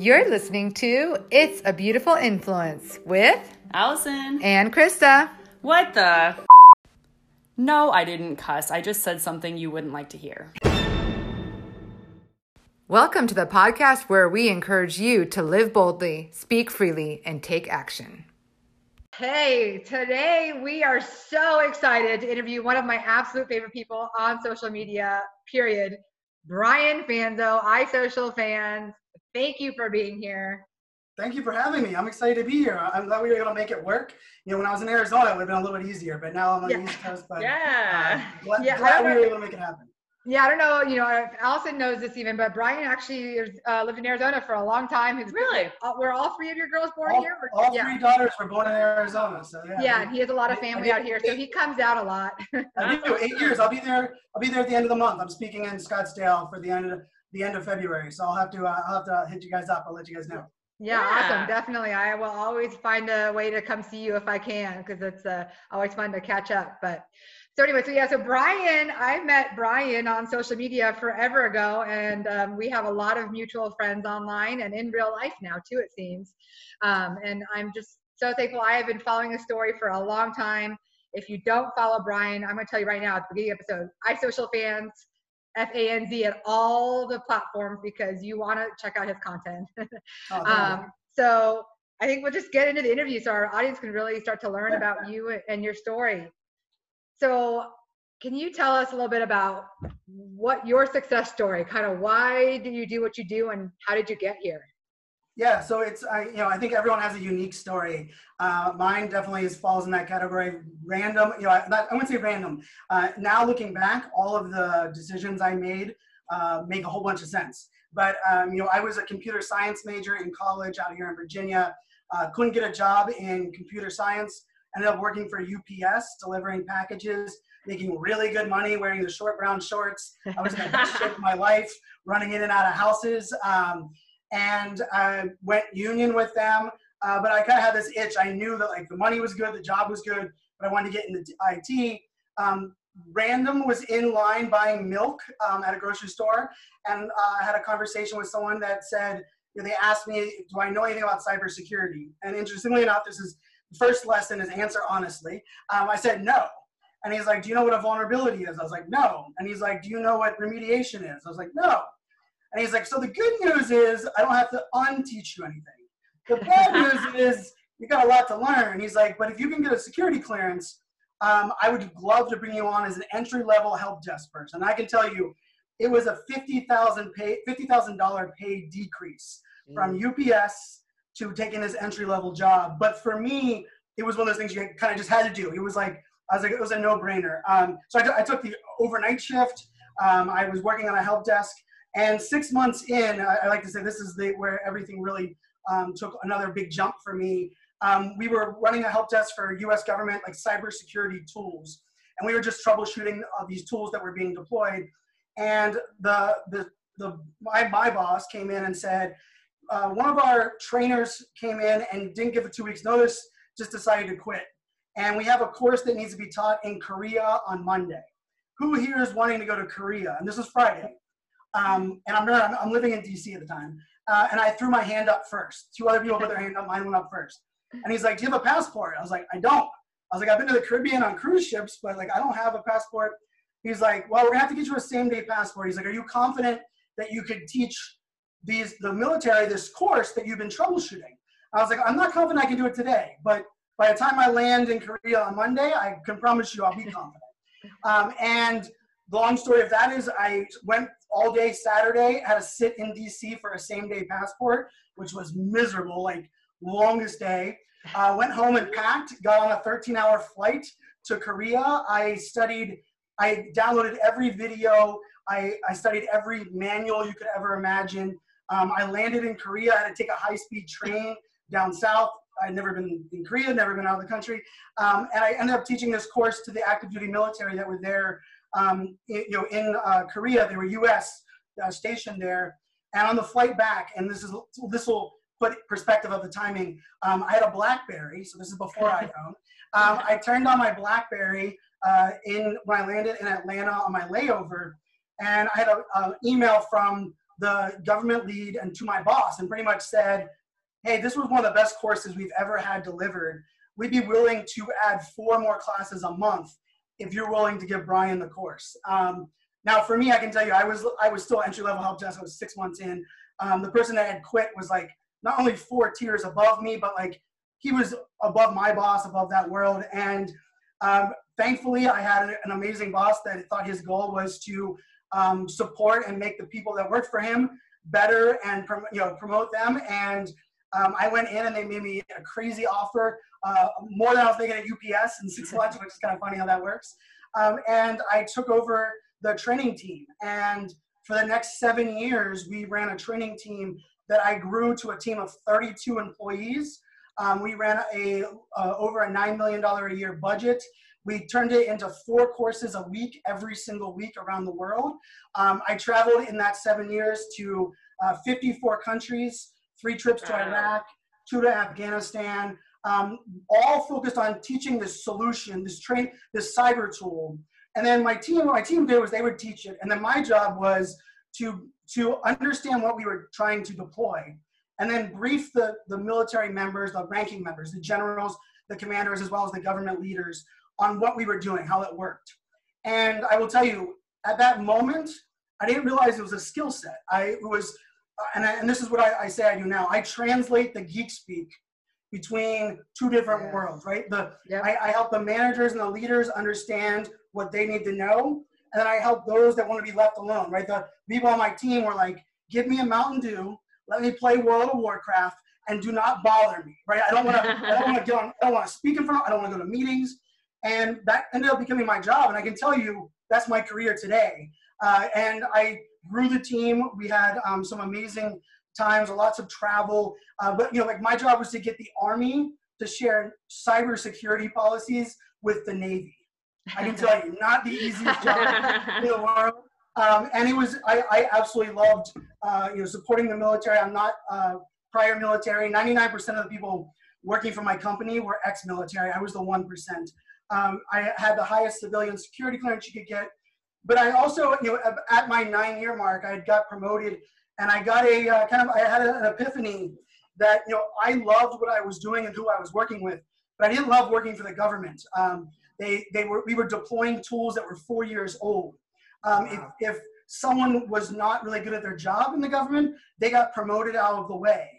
You're listening to It's a Beautiful Influence with Allison. and Krista. What the? No, I didn't cuss. I just said something you wouldn't like to hear. Welcome to the podcast where we encourage you to live boldly, speak freely, and take action. Hey, today we are so excited to interview one of my absolute favorite people on social media, period. Brian Fanzo, iSocialFanz. Thank you for being here. Thank you for having me. I'm excited to be here. I'm glad we were able to make it work. You know, when I was in Arizona, it would have been a little bit easier, but now I'm on Yeah. the East Coast. But Yeah. uh, glad, Yeah, I glad we were able to make it happen. Yeah, I don't know. You know, if Allison knows this even, but Brian actually uh, lived in Arizona for a long time. His, Really? Uh, were all three of your girls born All, here? Or- all yeah. three daughters were born in Arizona, so yeah. Yeah, and he has a lot of I- I family out here, so he comes out a lot. I do eight years. I'll be there. I'll be there at the end of the month. I'm speaking in Scottsdale for the end of the end of February, so I'll have to uh, I'll have to hit you guys up. I'll let you guys know. Yeah, Yeah. awesome. Definitely. I will always find a way to come see you if I can because it's uh, always fun to catch up. But so anyway, so yeah, so Brian, I met Brian on social media forever ago, and um, we have a lot of mutual friends online and in real life now too, it seems. Um, and I'm just so thankful. I have been following his story for a long time. If you don't follow Brian, I'm going to tell you right now at the beginning of the episode, iSocialFanz, F A N Z at all the platforms because you want to check out his content. Oh. Um, so I think we'll just get into the interview so our audience can really start to learn about you and your story. So can you tell us a little bit about what your success story, kind of why do you do what you do and how did you get here? Yeah, so it's I you know I think everyone has a unique story. Uh, mine definitely is falls in that category. Random, you know, I, not, I wouldn't say random. Uh, now looking back, all of the decisions I made uh, make a whole bunch of sense. But um, you know, I was a computer science major in college out here in Virginia. Uh, couldn't get a job in computer science. Ended up working for UPS, delivering packages, making really good money, wearing the short brown shorts. I was in the best shape of my life, running in and out of houses. Um, and I went union with them. Uh, but I kind of had this itch. I knew that like the money was good, the job was good, but I wanted to get into IT. Um, Random was in line buying milk um, at a grocery store, and uh, I had a conversation with someone that said, you know, they asked me, do I know anything about cybersecurity? And interestingly enough, this is the first lesson is answer honestly. Um, I said no. And he's like, do you know what a vulnerability is? I was like, no. And he's like, do you know what remediation is? I was like, no. And he's like, so the good news is I don't have to unteach you anything. The bad news is you got a lot to learn. He's like, but if you can get a security clearance, um, I would love to bring you on as an entry level help desk person. I can tell you, it was a fifty thousand pay fifty thousand dollar pay decrease from UPS to taking this entry level job. But for me, it was one of those things you kind of just had to do. It was like I was like it was a no brainer. Um, so I took the overnight shift. Um, I was working on a help desk, and six months in, I, I like to say this is the where everything really um, took another big jump for me. Um, we were running a help desk for U.S. government like cybersecurity tools, and we were just troubleshooting uh, these tools that were being deployed. And the the the my my boss came in and said, uh, one of our trainers came in and didn't give a two weeks notice, just decided to quit. And we have a course that needs to be taught in Korea on Monday. Who here is wanting to go to Korea? And this is Friday. Um, and I'm, not, I'm living in DC at the time. Uh, and I threw my hand up first. Two other people put their hand up, mine went up first. And he's like, Do you have a passport? I was like, I don't. I was like, I've been to the Caribbean on cruise ships, but like, I don't have a passport. He's like, Well, we're gonna have to get you a same day passport. He's like, Are you confident that you could teach these the military this course that you've been troubleshooting? I was like, I'm not confident I can do it today, but by the time I land in Korea on Monday, I can promise you I'll be confident. Um, and the long story of that is I went all day Saturday, had to sit in DC for a same day passport, which was miserable, like longest day. Uh, went home and packed, got on a 13 hour flight to Korea. I studied, I downloaded every video, I, I studied every manual you could ever imagine. Um, I landed in Korea, I had to take a high speed train down south. I'd never been in Korea, never been out of the country. Um, and I ended up teaching this course to the active duty military that were there um, in, you know, in uh, Korea. They were U.S. Uh, stationed there. And on the flight back, and this is this will put perspective of the timing. Um, I had a BlackBerry, so this is before iPhone. Um, I turned on my BlackBerry uh, in when I landed in Atlanta on my layover, and I had an email from the government lead and to my boss and pretty much said, hey, this was one of the best courses we've ever had delivered. We'd be willing to add four more classes a month if you're willing to give Brian the course. Um, now, for me, I can tell you, I was I was still entry level help desk. I was six months in. Um, the person that had quit was like not only four tiers above me, but like he was above my boss, above that world. And um, thankfully, I had an amazing boss that thought his goal was to um, support and make the people that worked for him better and you know promote them. And um, I went in and they made me a crazy offer, uh, more than I was making at UPS in six months, which is kind of funny how that works. Um, and I took over the training team. And for the next seven years, we ran a training team that I grew to a team of 32 employees. Um, we ran a uh, over a nine million dollar a year budget. We turned it into four courses a week, every single week around the world. Um, I traveled in that seven years to uh, 54 countries, three trips to Iraq, two to Afghanistan, um, all focused on teaching this solution, this train, this cyber tool. And then my team, what my team did was they would teach it, and then my job was to to understand what we were trying to deploy, and then brief the the military members, the ranking members, the generals, the commanders, as well as the government leaders on what we were doing, how it worked. And I will tell you, at that moment, I didn't realize it was a skill set. I was, and, I, and this is what I, I, say I do now. I translate the geek speak between two different yeah. worlds, right? The yep. I, I help the managers and the leaders understand what they need to know, and then I help those that want to be left alone, right? The people on my team were like, "Give me a Mountain Dew, let me play World of Warcraft, and do not bother me, right? I don't want to. I don't want to get on. I don't want to speak in front. Of, I don't want to go to meetings." And that ended up becoming my job. And I can tell you that's my career today. Uh, and I grew the team. We had um, some amazing times, a lots of travel. Uh, but you know, like my job was to get the Army to share cybersecurity policies with the Navy. I can tell you, not the easiest job in the world. Um, and it was, I, I absolutely loved, uh, you know, supporting the military. I'm not uh, prior military. 99% of the people working for my company were ex-military. I was the 1%. Um, I had the highest civilian security clearance you could get. But I also, you know, at my nine year mark, I had got promoted and I got a uh, kind of, I had an epiphany that, you know, I loved what I was doing and who I was working with, but I didn't love working for the government. Um, they, they were, we were deploying tools that were four years old. Um, wow. if, if someone was not really good at their job in the government, they got promoted out of the way.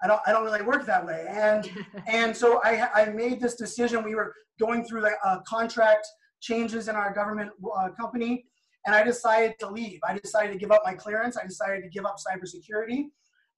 I don't, I don't really work that way. And, and so I, I made this decision. We were going through the uh, contract changes in our government uh, company, and I decided to leave. I decided to give up my clearance. I decided to give up cybersecurity.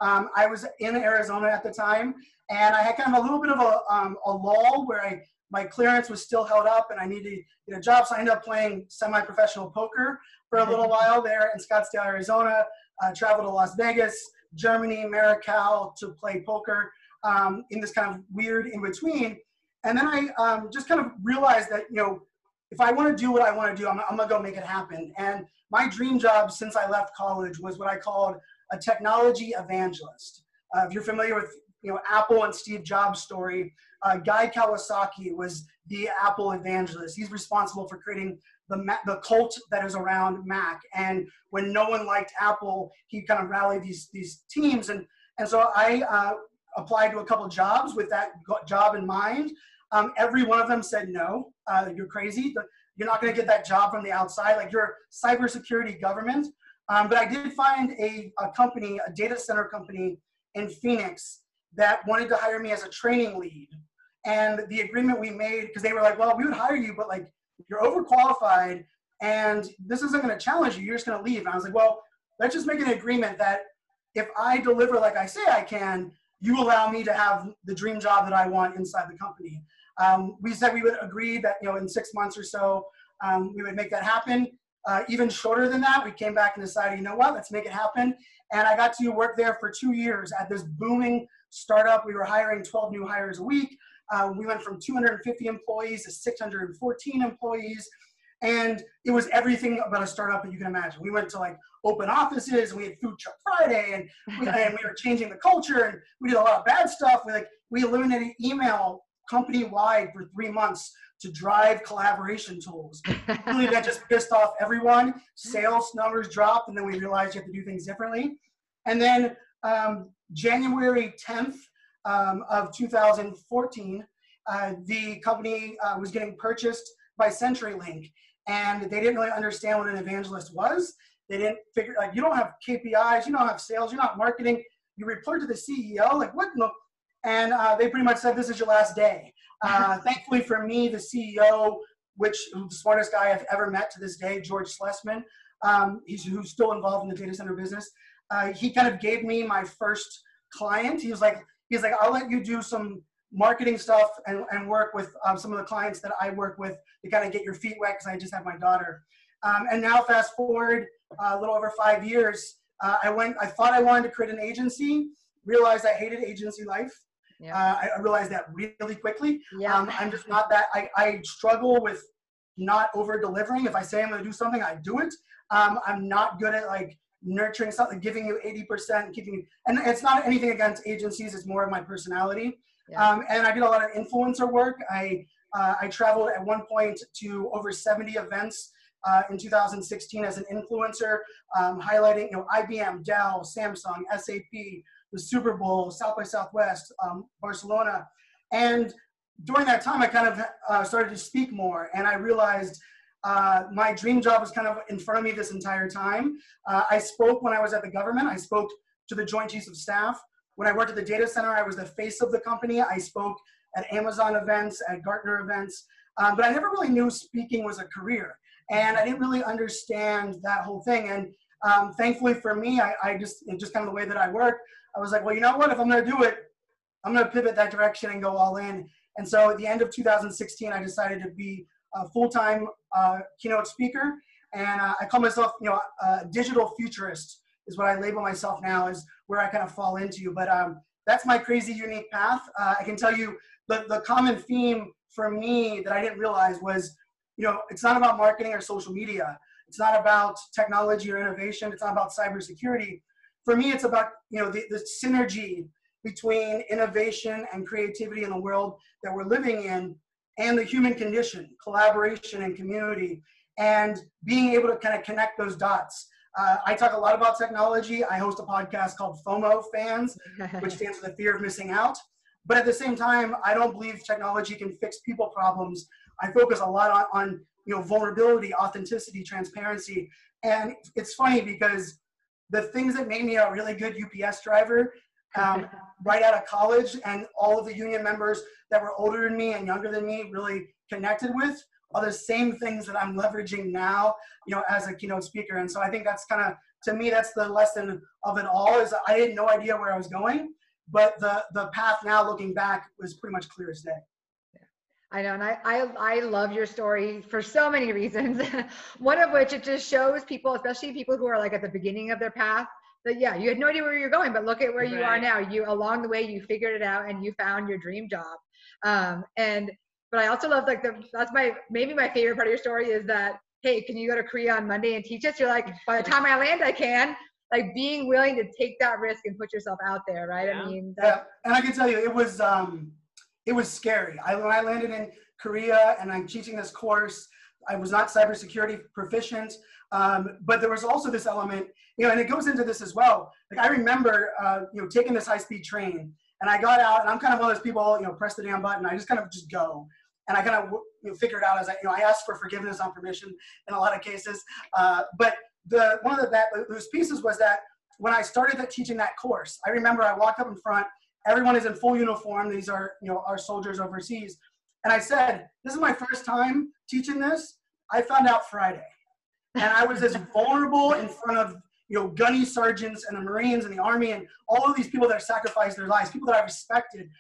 Um, I was in Arizona at the time, and I had kind of a little bit of a, um, a lull where I, my clearance was still held up and I needed to get a job. So I ended up playing semi-professional poker for a little while there in Scottsdale, Arizona. Uh, traveled to Las Vegas, Germany, Maricao to play poker um, in this kind of weird in between. And then I um, just kind of realized that, you know, if I want to do what I want to do, I'm, I'm going to go make it happen. And my dream job since I left college was what I called a technology evangelist. Uh, if you're familiar with, you know, Apple and Steve Jobs' story, uh, Guy Kawasaki was the Apple evangelist. He's responsible for creating the, the cult that is around Mac. And when no one liked Apple, he kind of rallied these, these teams. And, and so I uh, applied to a couple jobs with that job in mind. Um, every one of them said, no, uh, you're crazy. You're not going to get that job from the outside. Like you're cybersecurity government. Um, but I did find a, a company, a data center company in Phoenix that wanted to hire me as a training lead. And the agreement we made, because they were like, well, we would hire you, but like you're overqualified and this isn't going to challenge you. You're just going to leave. And I was like, well, let's just make an agreement that if I deliver like I say I can, you allow me to have the dream job that I want inside the company. Um, we said we would agree that you know in six months or so um, we would make that happen. Uh, even shorter than that, we came back and decided, you know what, let's make it happen. And I got to work there for two years at this booming startup. We were hiring 12 new hires a week. Uh, we went from 250 employees to 614 employees. And it was everything about a startup that you can imagine. We went to like open offices, and we had Food Truck Friday, and we, and we were changing the culture, and we did a lot of bad stuff. We like we eliminated email company wide for three months to drive collaboration tools. really, that just pissed off everyone. Sales numbers dropped, and then we realized you have to do things differently. And then um, January 10th um, of 2014, uh, the company uh, was getting purchased by CenturyLink, and they didn't really understand what an evangelist was. They didn't figure like you don't have KPIs, you don't have sales, you're not marketing. You report to the CEO, like what? No. And uh, they pretty much said this is your last day. Uh, thankfully for me, the CEO, which the smartest guy I've ever met to this day, George Slessman, um, he's who's still involved in the data center business. Uh, he kind of gave me my first client. He was like, he's like, I'll let you do some marketing stuff and, and work with um, some of the clients that I work with to kind of get your feet wet because I just have my daughter. Um, and now fast forward uh, a little over five years, uh, I went, I thought I wanted to create an agency, realized I hated agency life. Yeah. Uh, I, realized that really quickly. Yeah. Um, I'm just not that, I, I struggle with not over delivering. If I say I'm going to do something, I do it. Um, I'm not good at like nurturing something, giving you 80%, keeping, and it's not anything against agencies, it's more of my personality. Yeah. Um, and I did a lot of influencer work. I, uh, I traveled at one point to over 70 events uh, in 2016 as an influencer, um, highlighting you know IBM, Dell, Samsung, SAP, the Super Bowl, South by Southwest, um, Barcelona, and during that time I kind of uh, started to speak more, and I realized. Uh, my dream job was kind of in front of me this entire time. Uh, I spoke when I was at the government. I spoke to the Joint Chiefs of Staff. When I worked at the data center, I was the face of the company. I spoke at Amazon events, at Gartner events, um, but I never really knew speaking was a career and I didn't really understand that whole thing. And um, thankfully for me, I, I just just kind of the way that I work, I was like, well, you know what? If I'm going to do it, I'm going to pivot that direction and go all in. And so at the end of 2016, I decided to be a full-time uh, keynote speaker, and uh, I call myself, you know, a digital futurist is what I label myself now, is where I kind of fall into. But um, that's my crazy unique path. Uh, I can tell you the, the common theme for me that I didn't realize was you know, it's not about marketing or social media. It's not about technology or innovation. It's not about cybersecurity. For me, it's about, you know, the, the synergy between innovation and creativity in the world that we're living in and the human condition, collaboration and community, and being able to kind of connect those dots. Uh, I talk a lot about technology. I host a podcast called FOMO Fanz, which stands for the fear of missing out. But at the same time, I don't believe technology can fix people problems. I focus a lot on, on you know vulnerability, authenticity, transparency, and it's funny because the things that made me a really good UPS driver um, right out of college, and all of the union members that were older than me and younger than me really connected with are the same things that I'm leveraging now, you know, as a keynote speaker. And so I think that's kind of to me that's the lesson of it all is I had no idea where I was going, but the the path now looking back was pretty much clear as day. I know, and I, I I love your story for so many reasons. One of which it just shows people, especially people who are like at the beginning of their path, that yeah, you had no idea where you're going, but look at where right. you are now. You along the way you figured it out and you found your dream job. Um, and but I also love like the that's my maybe my favorite part of your story is that hey, can you go to Korea on Monday and teach us? You're like, by the time I land, I can. Like being willing to take that risk and put yourself out there, right? Yeah. I mean, yeah, and I can tell you, it was um it was scary. I, when I landed in Korea and I'm teaching this course, I was not cybersecurity proficient, um, but there was also this element, you know, and it goes into this as well. Like I remember, uh, you know, taking this high-speed train, and I got out, and I'm kind of one of those people, you know, press the damn button. I just kind of just go, and I kind of you know, figured out as I, you know, I asked for forgiveness on permission in a lot of cases. Uh, but the one of the that those pieces was that when I started teaching that course, I remember I walked up in front Everyone is in full uniform. These are, you know, our soldiers overseas. And I said, this is my first time teaching this. I found out Friday. And I was as vulnerable in front of, you know, gunny sergeants and the Marines and the Army and all of these people that sacrificed their lives, people that I respected.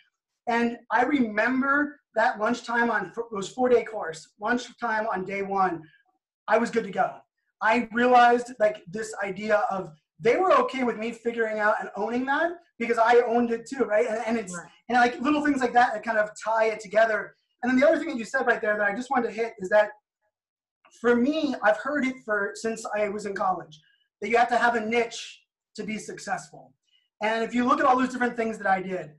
And I remember that lunchtime on, it was four day course, lunchtime on day one, I was good to go. I realized like this idea of they were okay with me figuring out and owning that because I owned it too, right? And, and it's right. and like little things like that that kind of tie it together. And then the other thing that you said right there that I just wanted to hit is that for me, I've heard it for since I was in college that you have to have a niche to be successful. And if you look at all those different things that I did,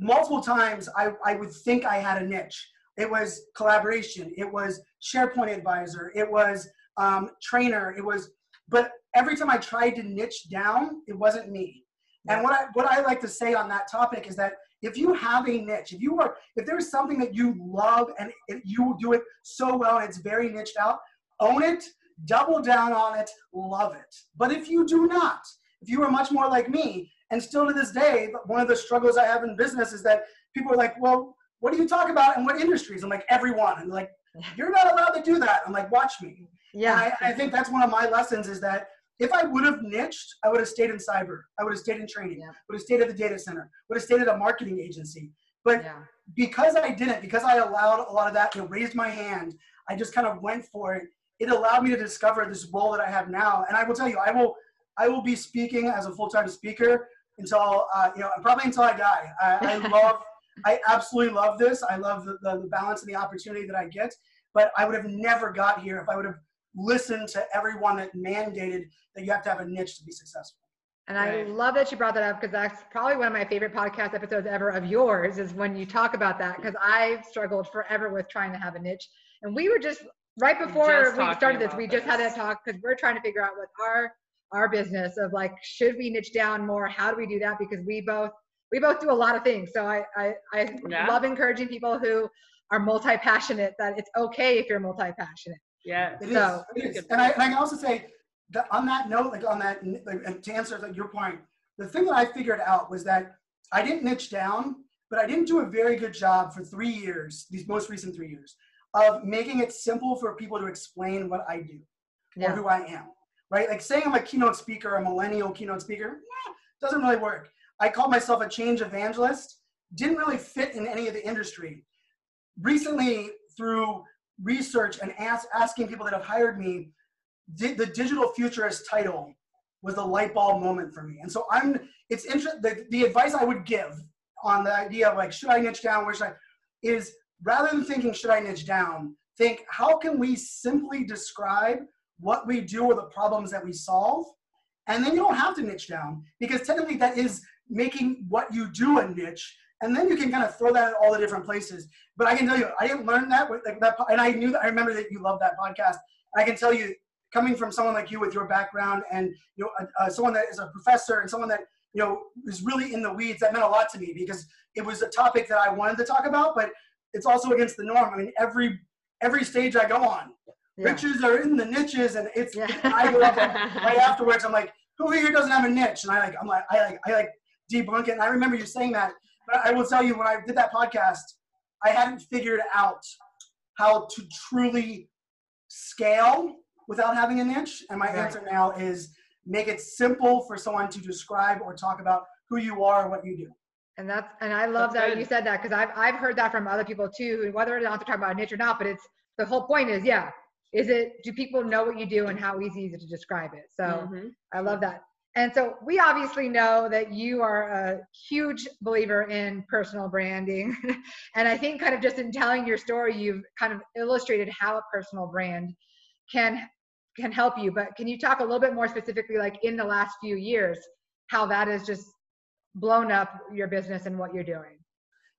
multiple times I, I would think I had a niche. It was collaboration. It was SharePoint advisor. It was um, trainer. It was but every time I tried to niche down, it wasn't me. And what I what I like to say on that topic is that if you have a niche, if you are if there's something that you love and it, you do it so well and it's very niched out, own it, double down on it, love it. But if you do not, if you are much more like me, and still to this day, one of the struggles I have in business is that people are like, well, what do you talk about and what industries? I'm like, everyone. And like, you're not allowed to do that. I'm like, watch me. Yeah. I, I, think that's one of my lessons is that if I would have niched, I would have stayed in cyber. I would have stayed in training. Yeah. Would have stayed at the data center. Would have stayed at a marketing agency. But yeah. because I didn't, because I allowed a lot of that, to raise my hand, I just kind of went for it. It allowed me to discover this role that I have now. And I will tell you, I will, I will be speaking as a full-time speaker until, uh, you know, probably until I die. I, I love, I absolutely love this. I love the, the, the balance and the opportunity that I get. But I would have never got here if I would have listened to everyone that mandated that you have to have a niche to be successful. And I love that you brought that up because that's probably one of my favorite podcast episodes ever of yours is when you talk about that because I've struggled forever with trying to have a niche. And we were just right before we started this, we just had that talk because we're trying to figure out what our our business of like should we niche down more? How do we do that? Because we both we both do a lot of things. So I I, I yeah. love encouraging people who are multi passionate that it's okay if you're multi passionate. Yeah. It so, is. It is. And I, and I can also say that on that note, like on that, like, and to answer like your point, the thing that I figured out was that I didn't niche down, but I didn't do a very good job for three years, these most recent three years, of making it simple for people to explain what I do yeah. or who I am. Right? Like saying I'm a keynote speaker, a millennial keynote speaker, doesn't really work. I call myself a change evangelist, didn't really fit in any of the industry. Recently, through research and ask, asking people that have hired me, di- the digital futurist title was the light bulb moment for me. And so I'm, it's interesting, the, the advice I would give on the idea of like, should I niche down, where should I, is rather than thinking, should I niche down, think, how can we simply describe what we do or the problems that we solve? And then you don't have to niche down because technically that is making what you do a niche and then you can kind of throw that at all the different places. But I can tell you, I didn't learn that with like that, and I knew that I remember that you love that podcast. And I can tell you, coming from someone like you with your background, and you know, uh, someone that is a professor and someone that you know is really in the weeds, that meant a lot to me because it was a topic that I wanted to talk about, but it's also against the norm. I mean, every every stage I go on, yeah. riches are in the niches, and it's yeah. I go up right afterwards. I'm like, who here doesn't have a niche? And I like, I'm like, I like, I like debunk it. And I remember you saying that but I will tell you, when I did that podcast, I hadn't figured out how to truly scale without having a niche. And my right. answer now is make it simple for someone to describe or talk about who you are, and what you do. And that's and I love that's that good. you said that because I've I've heard that from other people too, whether or not they're talking about a niche or not. But it's the whole point is yeah, is it do people know what you do and how easy is it to describe it? So mm-hmm. I love that. And so we obviously know that you are a huge believer in personal branding. and I think kind of just in telling your story, you've kind of illustrated how a personal brand can can help you. But can you talk a little bit more specifically, like in the last few years, how that has just blown up your business and what you're doing?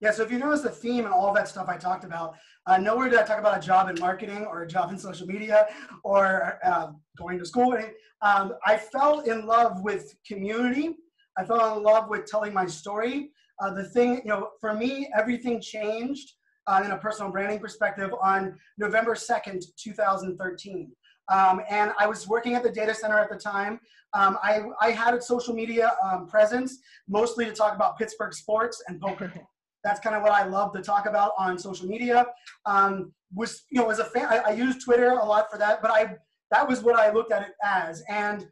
Yeah, so if you notice the theme and all of that stuff I talked about, uh, nowhere did I talk about a job in marketing or a job in social media or uh, going to school. Um, I fell in love with community. I fell in love with telling my story. Uh, the thing, you know, for me, everything changed uh, in a personal branding perspective on November 2nd, 2013. Um, and I was working at the data center at the time. Um, I, I had a social media um, presence, mostly to talk about Pittsburgh sports and poker. That's kind of what I love to talk about on social media. Um, was you know as a fan, I, I use Twitter a lot for that, but I that was what I looked at it as. And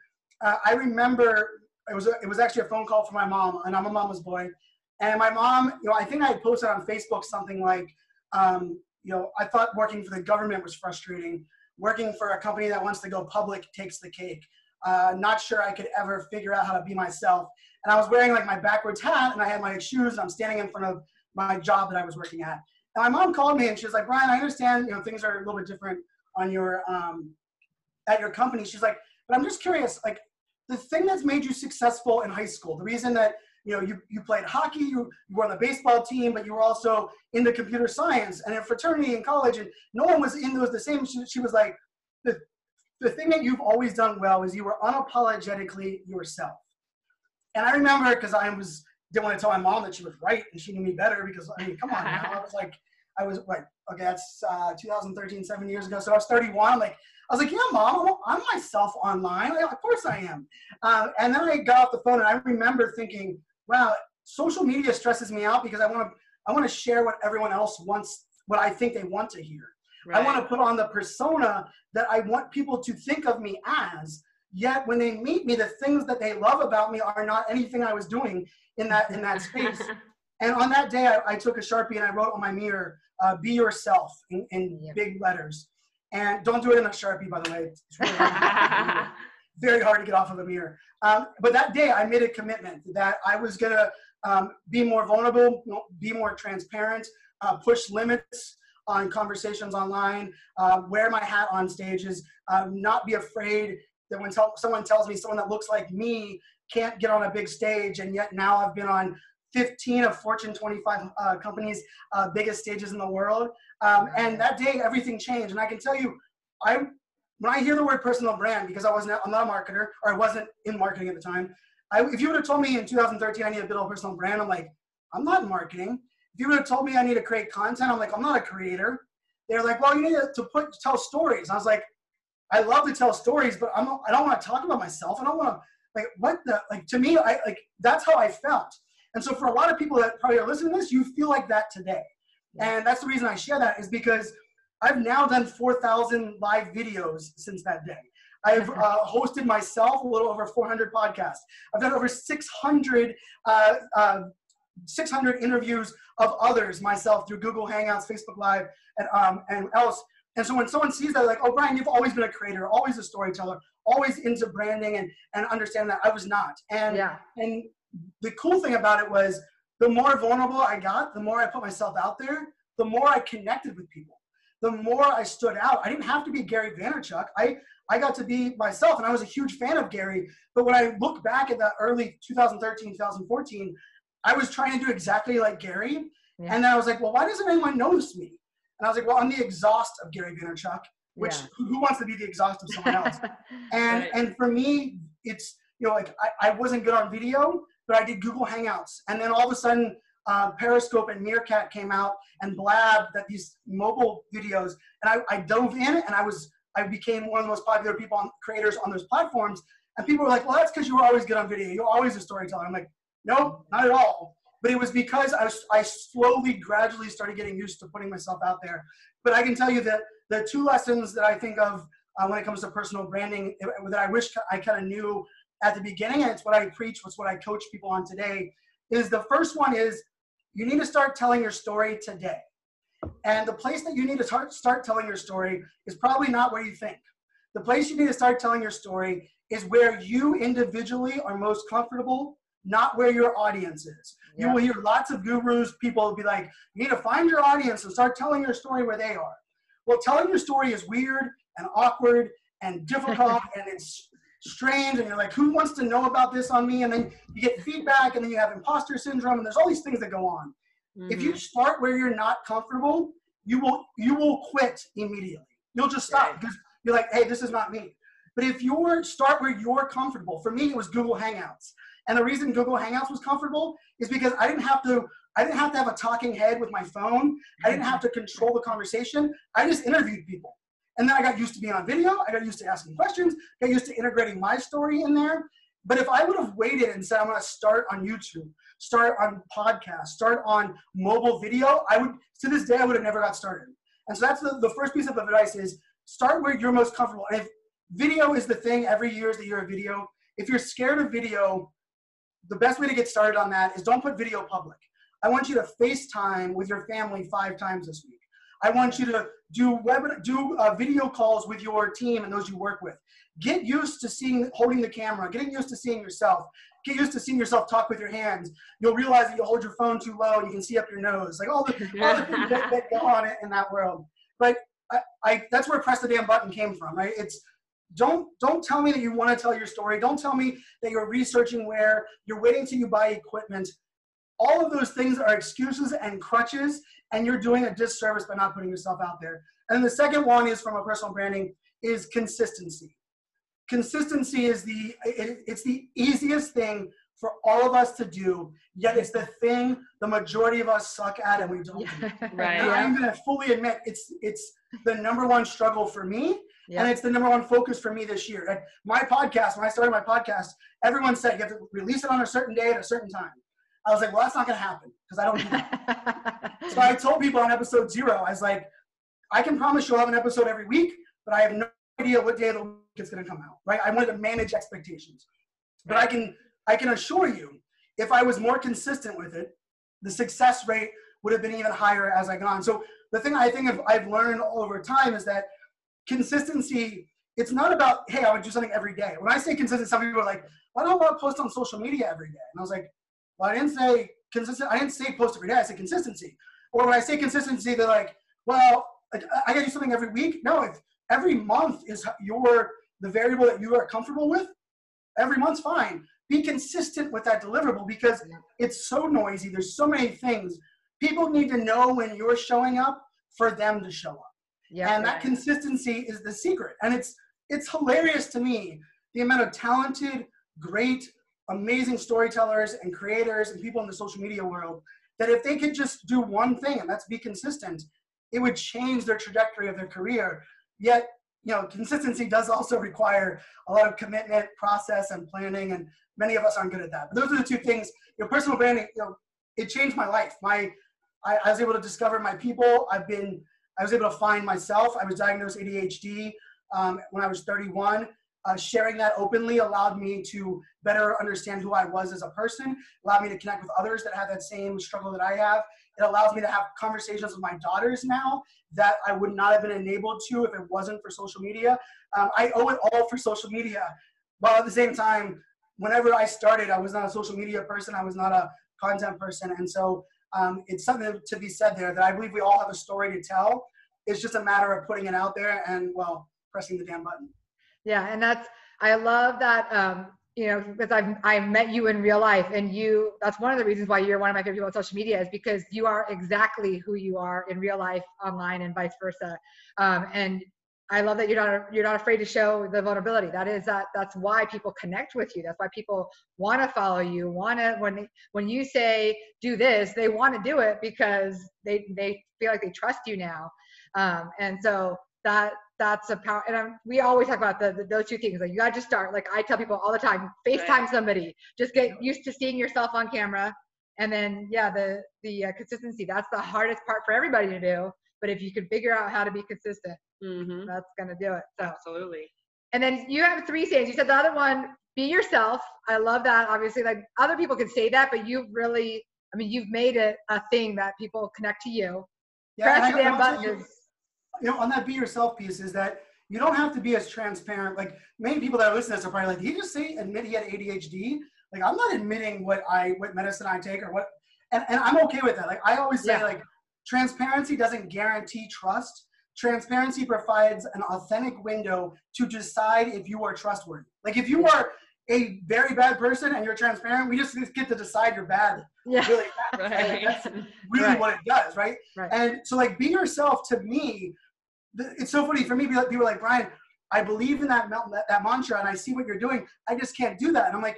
uh, I remember it was a, it was actually a phone call from my mom, and I'm a mama's boy. And my mom, you know, I think I posted on Facebook something like, um, you know, I thought working for the government was frustrating. Working for a company that wants to go public takes the cake. Uh, not sure I could ever figure out how to be myself. And I was wearing like my backwards hat, and I had my shoes, and I'm standing in front of my job that I was working at. And my mom called me and she was like, Brian, I understand, you know, things are a little bit different on your, um, at your company. She's like, but I'm just curious, like the thing that's made you successful in high school, the reason that, you know, you, you played hockey, you, you were on the baseball team, but you were also into computer science and in fraternity in college and no one was in those the same. She, she was like, the the thing that you've always done well is you were unapologetically yourself. And I remember because I was didn't want to tell my mom that she was right and she knew me better because I mean, come on, now. I was like, I was like, okay, that's uh, 2013, seven years ago. So I was 31. I'm like, I was like, yeah, mom, I'm myself online. Like, of course I am. Uh, and then I got off the phone and I remember thinking, wow, social media stresses me out because I want to, I want to share what everyone else wants, what I think they want to hear. Right. I want to put on the persona that I want people to think of me as. Yet when they meet me, the things that they love about me are not anything I was doing in that in that space. and on that day, I, I, took a sharpie and I wrote on my mirror, uh, "Be yourself" in, in yeah. big letters. And don't do it in a sharpie, by the way. It's really hard very hard to get off of a mirror. Um, but that day, I made a commitment that I was gonna um, be more vulnerable, be more transparent, uh, push limits on conversations online, uh, wear my hat on stages, uh, not be afraid that when someone tells me someone that looks like me can't get on a big stage, and yet now I've been on 15 of Fortune 25 uh, companies' uh, biggest stages in the world. Um, and that day, everything changed. And I can tell you, I when I hear the word personal brand, because I wasn't, I'm not a marketer, or I wasn't in marketing at the time. I, if you would have told me in 2013 I need to build a personal brand, I'm like, I'm not in marketing. If you would have told me I need to create content, I'm like, I'm not a creator. They're like, well, you need to put tell stories. I was like, I love to tell stories, but I'm I don't want to talk about myself. I don't want to like what the like to me. I like that's how I felt. And so for a lot of people that probably are listening to this, you feel like that today. And that's the reason I share that is because I've now done 4,000 live videos since that day. I've uh, hosted myself a little over 400 podcasts. I've done over 600, uh, uh, 600 interviews of others myself through Google Hangouts, Facebook Live, and, um, and else. And so when someone sees that, like, oh, Brian, you've always been a creator, always a storyteller, always into branding and, and understand that I was not. And, yeah. and the cool thing about it was the more vulnerable I got, the more I put myself out there, the more I connected with people the more I stood out. I didn't have to be Gary Vaynerchuk. I, I got to be myself, and I was a huge fan of Gary. But when I look back at that early 2013, 2014, I was trying to do exactly like Gary. Yeah. And then I was like, well, why doesn't anyone notice me? And I was like, well, I'm the exhaust of Gary Vaynerchuk, which yeah. who wants to be the exhaust of someone else? and right. and for me, it's you know like I, I wasn't good on video, but I did Google Hangouts, and then all of a sudden uh, Periscope and Meerkat came out and Blab that these mobile videos, and I, I dove in and I was I became one of the most popular people on creators on those platforms. And people were like, "Well, that's because you were always good on video. You're always a storyteller." I'm like, "Nope, not at all." But it was because I, was, I slowly, gradually started getting used to putting myself out there. But I can tell you that the two lessons that I think of uh, when it comes to personal branding that I wish I kind of knew at the beginning, and it's what I preach, it's what I coach people on today, is the first one is you need to start telling your story today. And the place that you need to start, start telling your story is probably not where you think. The place you need to start telling your story is where you individually are most comfortable, not where your audience is. Yeah. You will hear lots of gurus, people will be like, you need to find your audience and start telling your story where they are. Well, telling your story is weird and awkward and difficult and it's strange and you're like who wants to know about this on me and then you get feedback and then you have imposter syndrome and there's all these things that go on mm-hmm. if you mm-hmm. start where you're not comfortable you will you will quit immediately you'll just stop right. because you're like hey this is not me but if you start where you're comfortable for me it was google hangouts and the reason google hangouts was comfortable is because i didn't have to i didn't have to have a talking head with my phone i didn't have to control the conversation i just interviewed people and then I got used to being on video. I got used to asking questions, got used to integrating my story in there. But if I would have waited and said, I'm going to start on YouTube, start on podcast, start on mobile video, I would, to this day, I would have never got started. And so that's the, the first piece of advice is start where you're most comfortable. And if video is the thing every year is the year of video, if you're scared of video, the best way to get started on that is don't put video public. I want you to FaceTime with your family five times this week. I want you to do web, do uh, video calls with your team and those you work with. Get used to seeing, holding the camera, getting used to seeing yourself. Get used to seeing yourself talk with your hands. You'll realize that you hold your phone too low and you can see up your nose. Like all the, all the things that, that go on it in that world. But I, I, that's where press the damn button came from, right? It's don't don't tell me that you want to tell your story. Don't tell me that you're researching where you're waiting till you buy equipment. All of those things are excuses and crutches and you're doing a disservice by not putting yourself out there. And the second one is from a personal branding is consistency. Consistency is the it, it's the easiest thing for all of us to do, yet it's the thing the majority of us suck at and we don't. do. Right. And I'm gonna fully admit it's it's the number one struggle for me, Yeah. and it's the number one focus for me this year. Like my podcast, when I started my podcast, everyone said you have to release it on a certain day at a certain time. I was like, well, that's not gonna happen because I don't do that. So I told people on episode zero, I was like, I can promise you'll have an episode every week, but I have no idea what day of the week it's going to come out. Right? I wanted to manage expectations, but I can I can assure you, if I was more consistent with it, the success rate would have been even higher as I gone. So the thing I think I've learned over time is that consistency. It's not about hey, I would do something every day. When I say consistent, some people are like, why don't I post on social media every day? And I was like, well, I didn't say consistent. I didn't say post every day. I said consistency. Or when I say consistency, they're like, well, I, I gotta do something every week. No, if every month is your the variable that you are comfortable with, every month's fine. Be consistent with that deliverable because it's so noisy. There's so many things. People need to know when you're showing up for them to show up. yeah. and that consistency is the secret. And it's it's hilarious to me the amount of talented, great, amazing storytellers and creators and people in the social media world that if they could just do one thing and that's be consistent, it would change their trajectory of their career. Yet, you know, consistency does also require a lot of commitment, process, and planning, and many of us aren't good at that. But those are the two things. Your personal branding, you know, it changed my life. My I, I was able to discover my people. I've been I was able to find myself. I was diagnosed ADHD um, when I was 31. Uh, sharing that openly allowed me to better understand who I was as a person, allowed me to connect with others that have that same struggle that I have. It allows me to have conversations with my daughters now that I would not have been enabled to if it wasn't for social media. Um, I owe it all for social media. While at the same time, whenever I started, I was not a social media person, I was not a content person. And so um, it's something to be said there that I believe we all have a story to tell. It's just a matter of putting it out there and, well, pressing the damn button. Yeah, and that's I love that um, you know, because I've I've met you in real life and you that's one of the reasons why you're one of my favorite people on social media is because you are exactly who you are in real life online and vice versa. Um, and I love that you're not you're not afraid to show the vulnerability. That is that that's why people connect with you. That's why people want to follow you. Want to when when you say do this, they want to do it because they they feel like they trust you now. Um, and so that that's a power. And I'm, we always talk about the, the those two things. Like you got to just start. Like I tell people all the time, FaceTime Right. somebody. Just get used to seeing yourself on camera. And then yeah, the the uh, consistency. That's the hardest part for everybody to do. But if you can figure out how to be consistent, Mm-hmm. that's gonna do it. So Absolutely. and then you have three sayings. You said the other one, be yourself. I love that. Obviously, like other people can say that, but you really, I mean, you've made it a thing that people connect to you. Yeah, Press I- the damn and also, button. You- know, on that be yourself piece is that you don't have to be as transparent. Like many people that are listening to this are probably like, did he just say admit he had ADHD? Like I'm not admitting what I what medicine I take or what and, and I'm okay with that. Like I always say Yeah. like transparency doesn't guarantee trust. Transparency provides an authentic window to decide if you are trustworthy. Like if you are a very bad person and you're transparent, we just get to decide you're bad Yeah. really. Like, Right. that's really Right. what it does, right? Right. And so, like, be yourself to me. It's so funny for me. People are like Brian, I believe in that, that that mantra, and I see what you're doing. I just can't do that. And I'm like,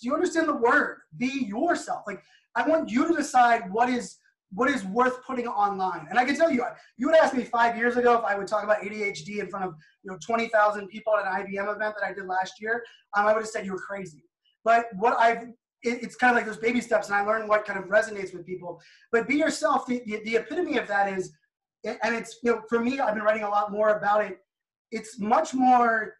do you understand the word? Be yourself. Like, I want you to decide what is what is worth putting online. And I can tell you, you would ask me five years ago if I would talk about ADHD in front of you know 20,000 people at an IBM event that I did last year. Um, I would have said you were crazy. But what I've it, it's kind of like those baby steps, and I learned what kind of resonates with people. But be yourself. The, the, the epitome of that is, and it's you know for me, I've been writing a lot more about it. It's much more.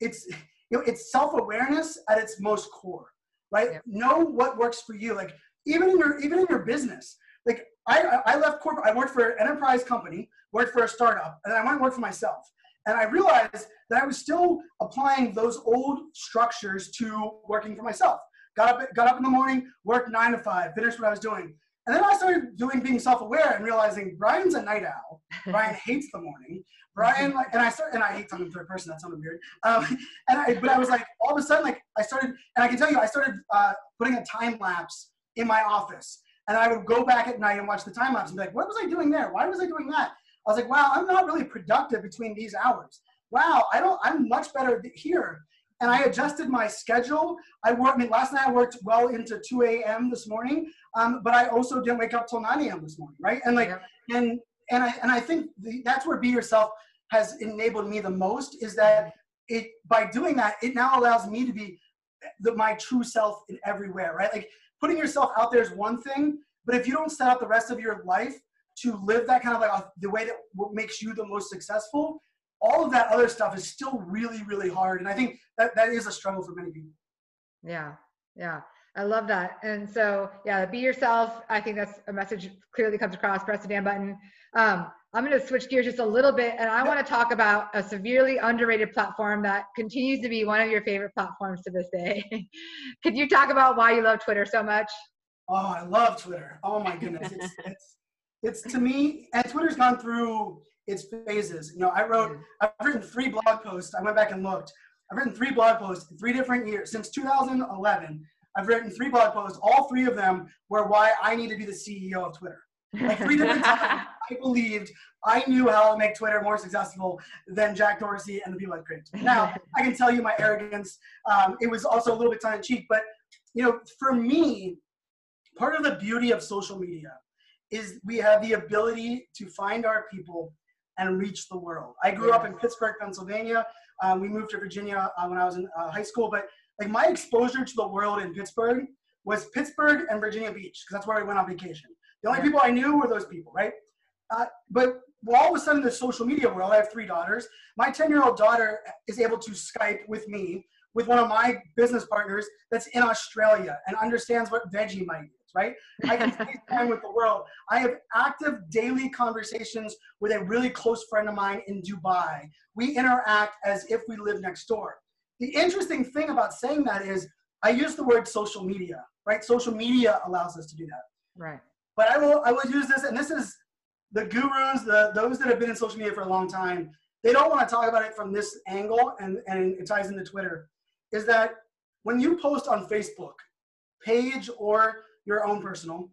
It's you know it's self awareness at its most core, right? Yeah. Know what works for you. Like even in your even in your business. Like I I I left corporate. I worked for an enterprise company, worked for a startup, and then I went and worked for myself. And I realized that I was still applying those old structures to working for myself. Got up, got up in the morning, worked nine to five, finished what I was doing. And then I started doing being self-aware and realizing Brian's a night owl. Brian hates the morning. Brian, like, and I started, and I hate talking third person. That sounded weird. Um, and I, but I was like, all of a sudden, like, I started, and I can tell you, I started uh, putting a time lapse in my office, and I would go back at night and watch the time lapse and be like, what was I doing there? Why was I doing that? I was like, wow, I'm not really productive between these hours. wow, I don't, I'm much better here. And I adjusted my schedule. I worked, I mean, last night I worked well into 2 a.m. this morning, um, but I also didn't wake up till 9 a.m. this morning, right? And like, yeah. and and I and I think the, that's where Be Yourself has enabled me the most is that it by doing that it now allows me to be the, my true self in everywhere, right? Like putting yourself out there is one thing, but if you don't set up the rest of your life to live that kind of like uh, the way that makes you the most successful, all of that other stuff is still really, really hard. And I think that that is a struggle for many people. Yeah, yeah. I love that. And so, yeah, be yourself. I think that's a message clearly comes across. Press the damn button. Um, I'm going to switch gears just a little bit, and I want to talk about a severely underrated platform that continues to be one of your favorite platforms to this day. Could you talk about why you love Twitter so much? Oh, I love Twitter. Oh my goodness, it's, it's, it's to me, and Twitter's gone through its phases. You know, I wrote, I've written three blog posts. I went back and looked. I've written three blog posts in three different years since 2011. I've written three blog posts. All three of them were why I need to be the CEO of Twitter. Like three different times, I believed I knew how to make Twitter more successful than Jack Dorsey and the people at Create. Now, I can tell you my arrogance. Um, it was also a little bit tongue in cheek, but you know, for me, part of the beauty of social media is we have the ability to find our people and reach the world. I grew up in Pittsburgh, Pennsylvania. Um, we moved to Virginia uh, when I was in uh, high school, but like my exposure to the world in Pittsburgh was Pittsburgh and Virginia Beach because that's where I went on vacation. The only people I knew were those people, right? Uh, but all of a sudden, the social media world, I have three daughters. My 10 year old daughter is able to Skype with me with one of my business partners that's in Australia and understands what Vegemite right? I can FaceTime with the world. I have active daily conversations with a really close friend of mine in Dubai. We interact as if we live next door. The interesting thing about saying that is I use the word social media, right? Social media allows us to do that. Right. But I will I will use this, and this is the gurus, the those that have been in social media for a long time. They don't want to talk about it from this angle, and and it ties into Twitter. Is that when you post on Facebook, page or your own personal,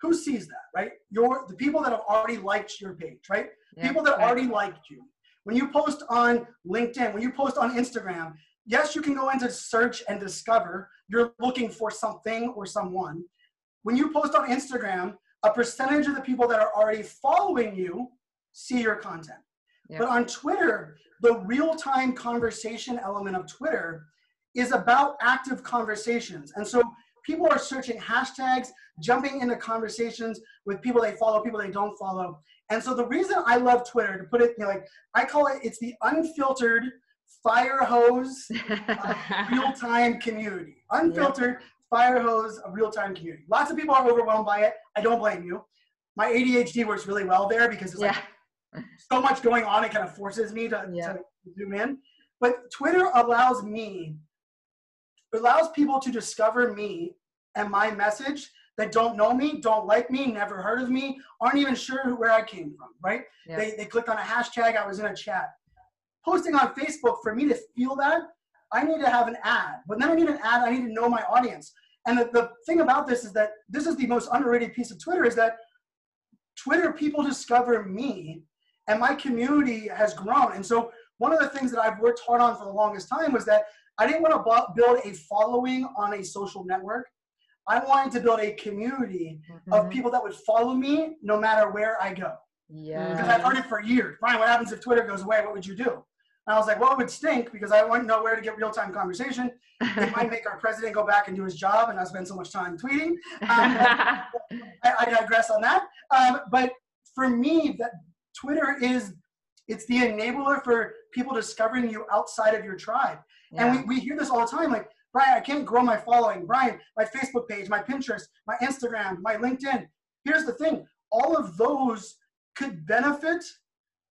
who sees that, right? Your the people that have already liked your page, right? Yeah, people that right. already liked you. When you post on LinkedIn, when you post on Instagram, yes, you can go into search and discover. You're looking for something or someone. When you post on Instagram, a percentage of the people that are already following you see your content. Yeah. But on Twitter, the real time conversation element of Twitter is about active conversations. And so people are searching hashtags, jumping into conversations with people they follow, people they don't follow. And so the reason I love Twitter, to put it you know, like, I call it, it's the unfiltered fire hose real time community. Unfiltered fire hose of real time community. Lots of people are overwhelmed by it. I don't blame you. My ADHD works really well there because it's yeah. like so much going on. It kind of forces me to, yeah. to zoom in. But Twitter allows me, allows people to discover me and my message that don't know me, don't like me, never heard of me, aren't even sure where I came from, right? Yeah. They, they clicked on a hashtag, I was in a chat. Posting on Facebook, for me to feel that, I need to have an ad. But then I need an ad, I need to know my audience. And the, the thing about this is that this is the most underrated piece of Twitter is that Twitter people discover me and my community has grown. And so one of the things that I've worked hard on for the longest time was that I didn't want to build a following on a social network. I wanted to build a community mm-hmm. of people that would follow me no matter where I go. Yeah. Because I've heard it for years. Brian, what happens if Twitter goes away? What would you do? And I was like, well, it would stink because I wouldn't know where to get real time conversation. It might make our president go back and do his job and not spend so much time tweeting. Um, I, I, digress on that. Um, but for me, that Twitter is it's the enabler for people discovering you outside of your tribe. Yeah. And we, we hear this all the time like, Brian, I can't grow my following. Brian, my Facebook page, my Pinterest, my Instagram, my LinkedIn. Here's the thing all of those could benefit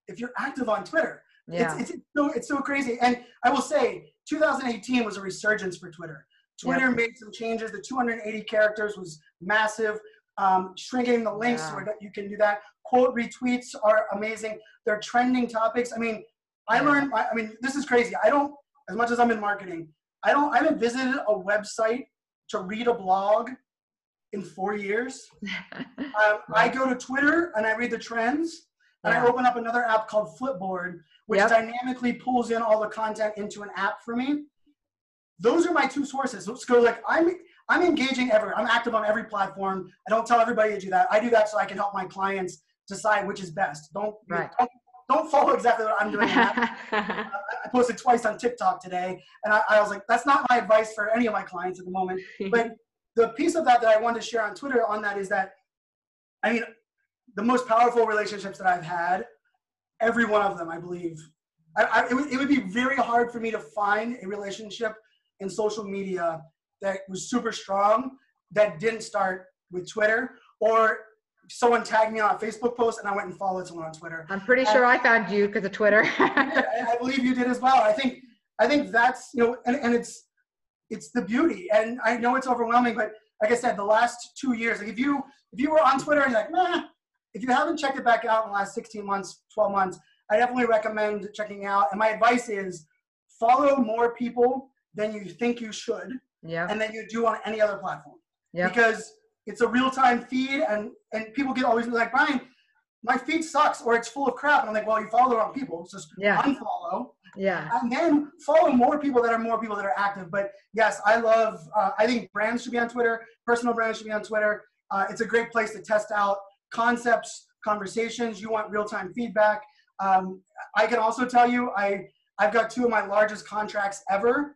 if you're active on Twitter. Yeah. It's, it's, so, it's so crazy. And I will say, 2018 was a resurgence for Twitter. Twitter yep. made some changes. The 280 characters was massive. Um, shrinking the links yeah. so that you can do that. Quote retweets are amazing. They're trending topics. I mean, I learned. I, I mean, this is crazy. I don't, as much as I'm in marketing, I don't. I haven't visited a website to read a blog in four years. um, I go to Twitter and I read the trends and Yeah. I open up another app called Flipboard, which Yep. dynamically pulls in all the content into an app for me. Those are my two sources. So, so like I'm I'm engaging ever. I'm active on every platform. I don't tell everybody to do that. I do that so I can help my clients decide which is best. Don't Right. don't, don't follow exactly what I'm doing. I posted twice on TikTok today, and I, I was like, that's not my advice for any of my clients at the moment. But the piece of that that I wanted to share on Twitter on that is that, I mean, the most powerful relationships that I've had, every one of them, I believe, I, I, it, would, it would be very hard for me to find a relationship in social media that was super strong that didn't start with Twitter or someone tagged me on a Facebook post and I went and followed someone on Twitter. I'm pretty sure I found you because of Twitter. I, I believe you did as well. I think I think that's you know, and, and it's it's the beauty. And I know it's overwhelming, but like I said, the last two years, like if you if you were on Twitter and you're like, nah, if you haven't checked it back out in the last 16 months, 12 months, I definitely recommend checking out. And my advice is follow more people than you think you should yeah. and than you do on any other platform. Yeah. Because it's a real time feed and and people get always like, Brian, my feed sucks or it's full of crap. And I'm like, well, you follow the wrong people. So just Yeah. unfollow Yeah. and then follow more people that are more people that are active. But yes, I love. Uh, I think brands should be on Twitter. Personal brands should be on Twitter. Uh, it's a great place to test out concepts, conversations. You want real time feedback. Um, I can also tell you, I I've got two of my largest contracts ever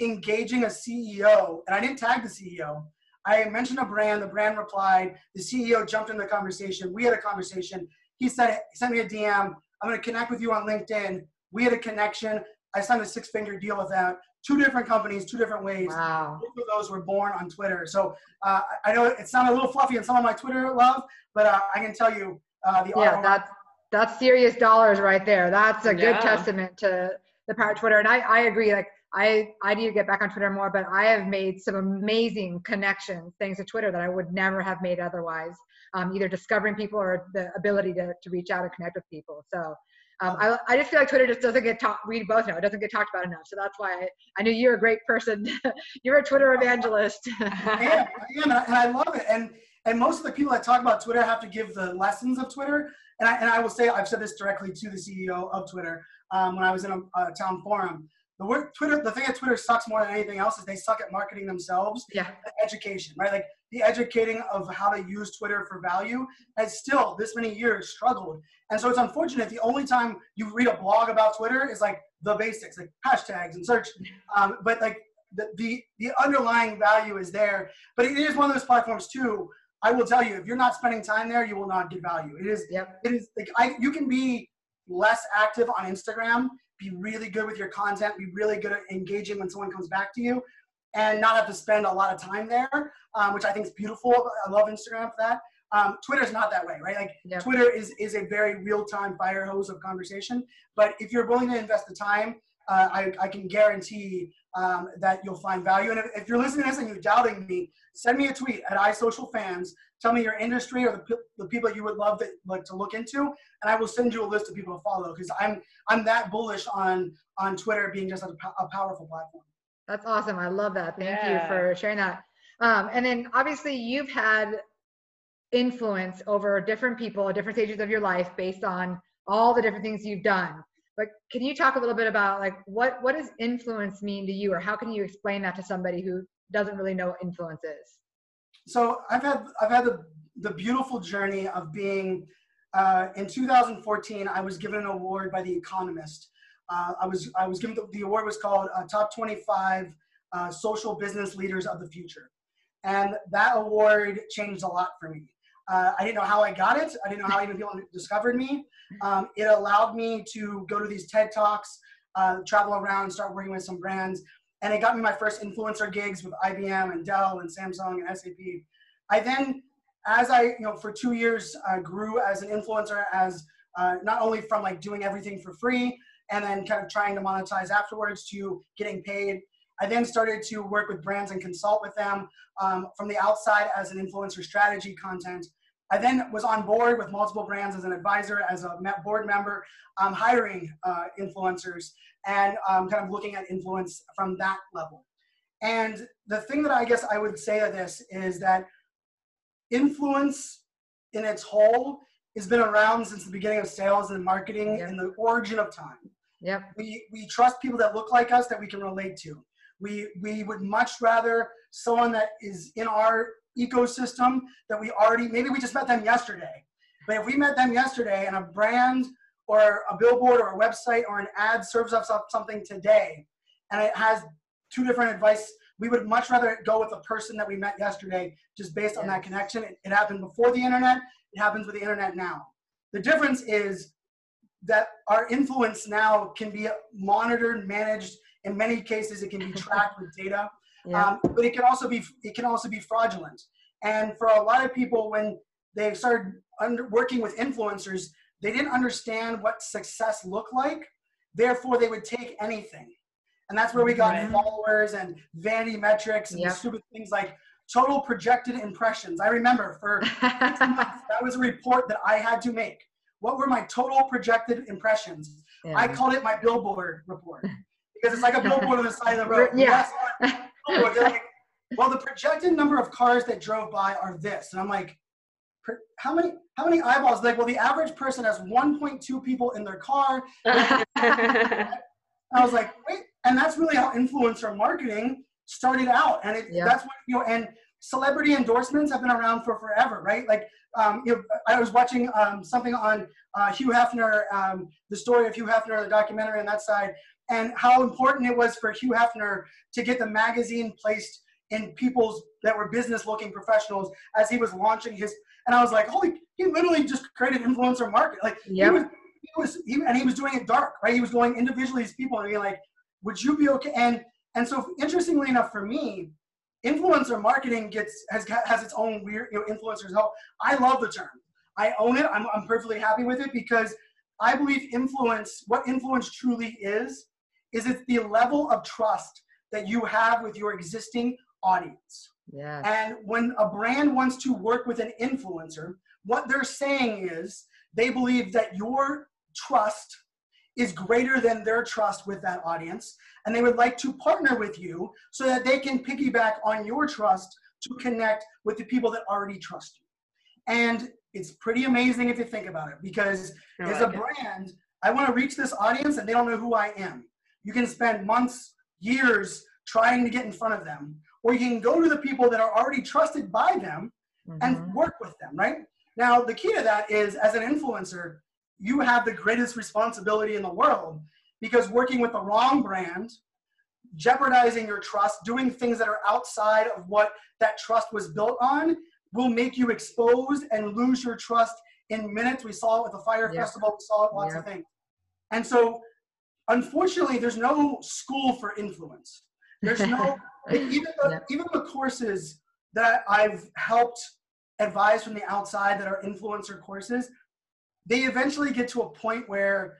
engaging a CEO, and I didn't tag the CEO. I mentioned a brand. The brand replied. The CEO jumped in the conversation. We had a conversation. He said, he sent me a DM. I'm going to connect with you on LinkedIn. We had a connection. I signed a six figure deal with them. Two different companies, two different ways. Wow. Both of those were born on Twitter. So uh, I know it sounded a little fluffy in some of my Twitter love, but uh, I can tell you uh, the Yeah, ROI that's that's serious dollars right there. That's a good Yeah. testament to the power of Twitter. And I, I agree. Like I, I need to get back on Twitter more, but I have made some amazing connections thanks to Twitter that I would never have made otherwise. Um, either discovering people or the ability to, to reach out and connect with people. So um, I, I just feel like Twitter just doesn't get talked. We both know it doesn't get talked about enough. So that's why I, I knew you're a great person. you're a Twitter evangelist. Am, and I, and I love it. And and most of the people that talk about Twitter have to give the lessons of Twitter. And I and I will say I've said this directly to the CEO of Twitter um, when I was in a, a town forum. The word Twitter, the thing that Twitter sucks more than anything else is they suck at marketing themselves. yeah. Education, right? Like the educating of how to use Twitter for value has still this many years struggled. And so it's unfortunate. The only time you read a blog about Twitter is like the basics, like hashtags and search. Um, but like the, the the underlying value is there. But it is one of those platforms too. I will tell you, if you're not spending time there, you will not get value. It is Yep. it is like I you can be less active on Instagram, be really good with your content, be really good at engaging when someone comes back to you, and not have to spend a lot of time there, um, which I think is beautiful. I love Instagram for that. Um, Twitter's not that way, right? Like Yep. Twitter is is a very real time fire hose of conversation. But if you're willing to invest the time, uh, I, I can guarantee um, that you'll find value. And if, if you're listening to this and you're doubting me, send me a tweet at iSocialFanz. Tell me your industry or the, pe- the people you would love to, like, to look into, and I will send you a list of people to follow because I'm I'm that bullish on on Twitter being just a, a powerful platform. That's awesome. I love that. Thank Yeah. you for sharing that. Um, and then obviously you've had influence over different people at different stages of your life based on all the different things you've done. But can you talk a little bit about like what what does influence mean to you, or how can you explain that to somebody who doesn't really know what influence is? So I've had I've had the the beautiful journey of being. Uh, in 2014, I was given an award by The Economist. Uh, I was I was given the, the award was called uh, Top 25 uh, Social Business Leaders of the Future, and that award changed a lot for me. Uh, I didn't know how I got it. I didn't know how even people discovered me. Um, it allowed me to go to these TED talks, uh, travel around, start working with some brands, and it got me my first influencer gigs with IBM and Dell and Samsung and SAP. I then, as I, you know, for two years, uh, grew as an influencer, as uh, not only from like doing everything for free and then kind of trying to monetize afterwards to getting paid. I then started to work with brands and consult with them um, from the outside as an influencer strategy content. I then was on board with multiple brands as an advisor, as a board member, um, hiring uh, influencers and um, kind of looking at influence from that level. And the thing that I guess I would say of this is that influence in its whole has been around since the beginning of sales and marketing Yep. and the origin of time. Yep. We, we trust people that look like us that we can relate to. We, we would much rather someone that is in our ecosystem that we already, maybe we just met them yesterday. But if we met them yesterday and a brand or a billboard or a website or an ad serves us up something today and it has two different advice, we would much rather go with the person that we met yesterday just based on that connection. It, it happened before the internet, it happens with the internet now. The difference is that our influence now can be monitored, managed. In many cases, it can be tracked with data, Yeah. um, but it can also be it can also be fraudulent. And for a lot of people, when they started under, working with influencers, they didn't understand what success looked like. Therefore, they would take anything, and that's where we got Right. followers and vanity metrics and stupid things like total projected impressions. I remember for that was a report that I had to make. What were my total projected impressions? I called it my billboard report because it's like a billboard on the side of the road. Yeah. Like, well, the projected number of cars that drove by are this, and I'm like, how many? How many eyeballs? Like, well, the average person has 1.2 people in their car. I was like, wait, and that's really how influencer marketing started out. And it, Yeah. that's what, you know, and celebrity endorsements have been around for forever, right? Like, um, you know, I was watching um, something on uh, Hugh Hefner, um, the story of Hugh Hefner, the documentary on that side, and how important it was for Hugh Hefner to get the magazine placed in people's that were business looking professionals as he was launching his, and I was like, holy, he literally just created influencer market. Like, he Yep. was he was he, and he was doing it dark, right? He was going individually to these people and being like, "Would you be okay?" And and so interestingly enough, for me, influencer marketing gets has got- has its own weird you know influencers help. I love the term. I own it. I'm I'm perfectly happy with it because I believe influence. What influence truly is, is it's the level of trust that you have with your existing audience. Yeah. And when a brand wants to work with an influencer, what they're saying is they believe that your trust is greater than their trust with that audience. And they would like to partner with you so that they can piggyback on your trust to connect with the people that already trust you. And it's pretty amazing if you think about it because I as a it. brand, I want to reach this audience and they don't know who I am. You can spend months, years trying to get in front of them, or you can go to the people that are already trusted by them and Mhm. work with them, right? Now, the key to that is as an influencer, you have the greatest responsibility in the world because working with the wrong brand, jeopardizing your trust, doing things that are outside of what that trust was built on will make you exposed and lose your trust in minutes. We saw it with the Fire Yeah. Festival, we saw it lots of things. And so, unfortunately, there's no school for influence. There's no, even, the, Yeah. even the courses that I've helped advise from the outside that are influencer courses, they eventually get to a point where,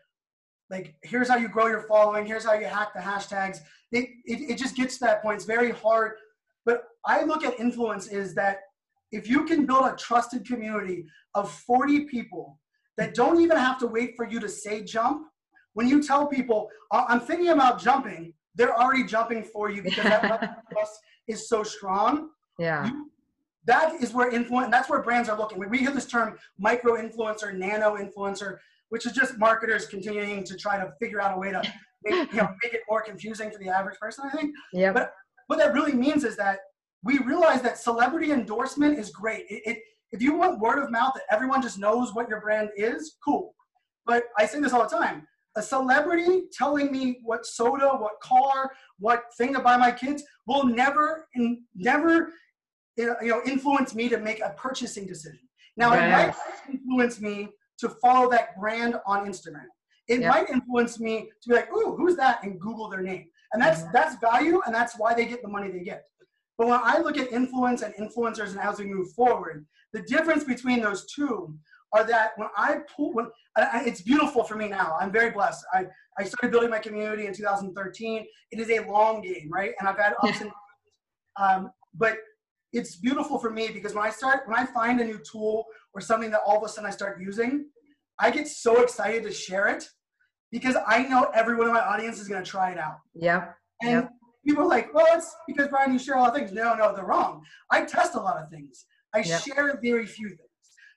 like, here's how you grow your following, here's how you hack the hashtags. It, it, it just gets to that point. It's very hard. But I look at influence is that if you can build a trusted community of 40 people that don't even have to wait for you to say jump, when you tell people, "I- I'm thinking about jumping, they're already jumping for you because that level of trust is so strong. Yeah. you- that is where influence that's where brands are looking. When we hear this term micro influencer nano influencer which is just marketers continuing to try to figure out a way to make, you know, make it more confusing for the average person i think. Yeah. but- what that really means is that we realize that celebrity endorsement is great. It, it, if you want word of mouth that everyone just knows what your brand is cool. But i say this all the time a celebrity telling me what soda what car what thing to buy my kids will never in, never you know influence me to make a purchasing decision. Now it might influence me to follow that brand on instagram. It Yeah. might influence me to be like ooh who's that? and google their name. And that's Mhm. that's value and that's why they get the money they get. But when i look at influence and influencers and as we move forward the difference between those two are that when i pull when I- it's beautiful for me now i'm very blessed i i started building my community in 2013 it is a long game right and i've had ups and um, but it's beautiful for me because when I start, when I find a new tool or something that all of a sudden I start using, I get so excited to share it because I know everyone in my audience is going to try it out. Yeah. And Yep. people are like, well, it's because Brian, you share a lot of things. No, no, they're wrong. I test a lot of things. I Yep. share very few things.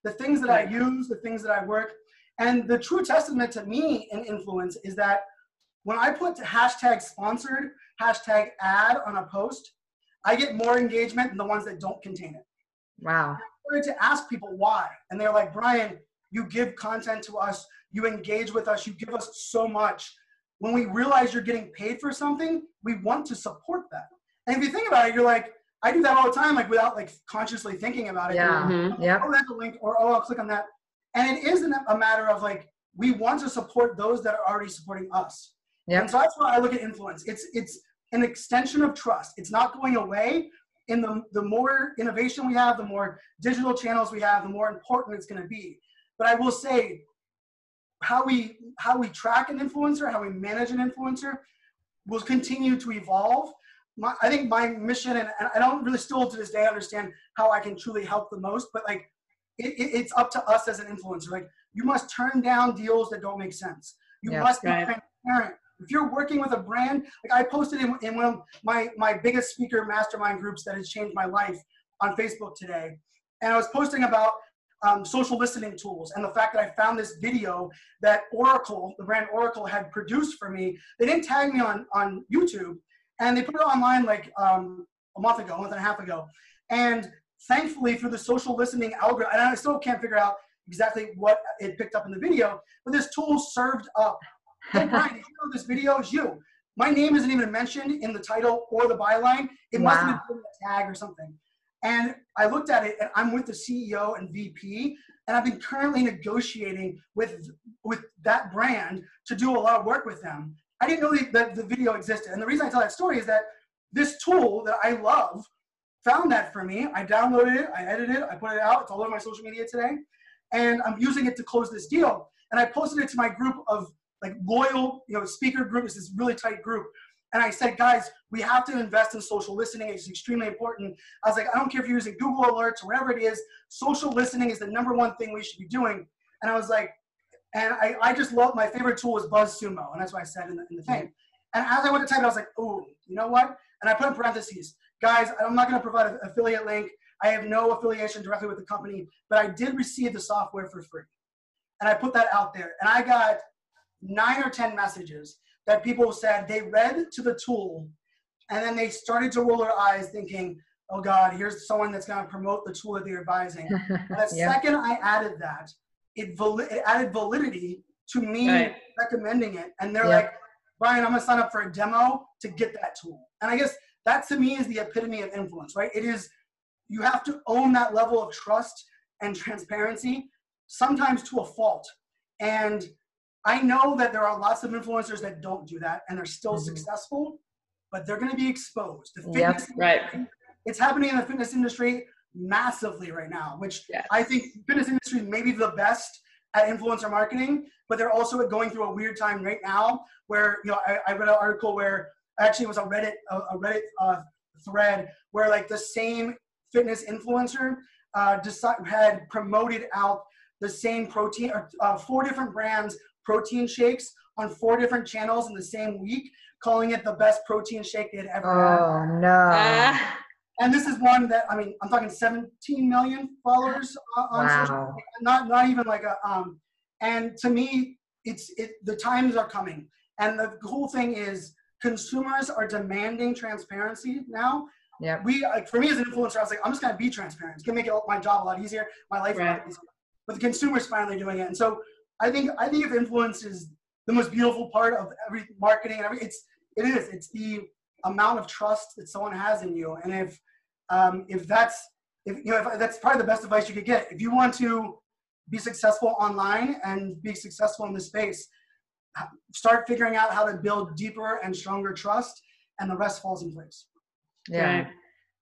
The things that I use, the things that I work. And the true testament to me in influence is that when I put hashtag sponsored, hashtag ad on a post, I get more engagement than the ones that don't contain it. Wow. I started to ask people why. And they're like, Brian, you give content to us, you engage with us, you give us so much. When we realize you're getting paid for something, we want to support that. And if you think about it, you're like, I do that all the time, like without like consciously thinking about it. Yeah. Mhm. Yeah. Oh, that's a link, or oh, I'll click on that. And it isn't a matter of like we want to support those that are already supporting us. Yep. And so that's why I look at influence. It's it's an extension of trust. It's not going away. In the the more innovation we have, the more digital channels we have, the more important it's going to be. But I will say, how we how we track an influencer, how we manage an influencer, will continue to evolve. My, I think my mission, and, and I don't really still to this day understand how I can truly help the most, but like it, it, it's up to us as an influencer. Like you must turn down deals that don't make sense. You Yeah, must be right. transparent. If you're working with a brand, like I posted in, in one of my, my biggest speaker mastermind groups that has changed my life on Facebook today. And I was posting about um, social listening tools and the fact that I found this video that Oracle, the brand Oracle, had produced for me. They didn't tag me on, on YouTube and they put it online like um, a month ago, a month and a half ago. And thankfully, through the social listening algorithm, and I still can't figure out exactly what it picked up in the video, but this tool served up. Hey, Brian, did you know this video is you? My name isn't even mentioned in the title or the byline. It must have been a tag or something. And I looked at it, and I'm with the CEO and VP, and I've been currently negotiating with with that brand to do a lot of work with them. I didn't know that the video existed, and the reason I tell that story is that this tool that I love found that for me. I downloaded it, I edited it, I put it out. It's all over my social media today, and I'm using it to close this deal. And I posted it to my group of like loyal, you know, speaker group. It's this really tight group. And I said, guys, we have to invest in social listening. It's extremely important. I was like, I don't care if you're using Google Alerts or whatever it is. Social listening is the number one thing we should be doing. And I was like, and I, I just love my favorite tool is BuzzSumo, and that's what I said in the, in the thing. Mm-hmm. And as I went to type it, I was like, oh, you know what? And I put in parentheses, guys, I'm not going to provide an affiliate link. I have no affiliation directly with the company, but I did receive the software for free. And I put that out there, and I got nine or 10 messages that people said they read to the tool and then they started to roll their eyes thinking, oh God, here's someone that's going to promote the tool that they're advising. And the yeah. second I added that, it, vali- it added validity to me Right. recommending it. And they're Yeah. like, Brian, I'm going to sign up for a demo to get that tool. And I guess that to me is the epitome of influence, right? It is, you have to own that level of trust and transparency, sometimes to a fault. And I know that there are lots of influencers that don't do that and they're still Mhm. successful, but they're going to be exposed. The Yep. fitness Right. industry- It's happening in the fitness industry massively right now, which Yes. I think fitness industry may be the best at influencer marketing, but they're also going through a weird time right now where, you know, I, I read an article where actually it was a Reddit, a, a Reddit uh, thread where like the same fitness influencer uh, deci- had promoted out the same protein, or uh, four different brands protein shakes on four different channels in the same week, calling it the best protein shake they'd ever had. Oh no. And this is one that I mean, I'm talking 17 million followers on, on social. Wow. Not not even like a um. And to me, it's it. The times are coming, and the cool thing is consumers are demanding transparency now. Yep. We like for me as an influencer, I was like, I'm just gonna be transparent. It's gonna make it, my job a lot easier, my life a Right. lot easier. But the consumer's finally doing it, and so I think I think if influence is the most beautiful part of every marketing and every it's it is it's the amount of trust that someone has in you, and if um, if that's if you know if that's probably the best advice you could get if you want to be successful online and be successful in this space start figuring out how to build deeper and stronger trust and the rest falls in place Yeah. Right.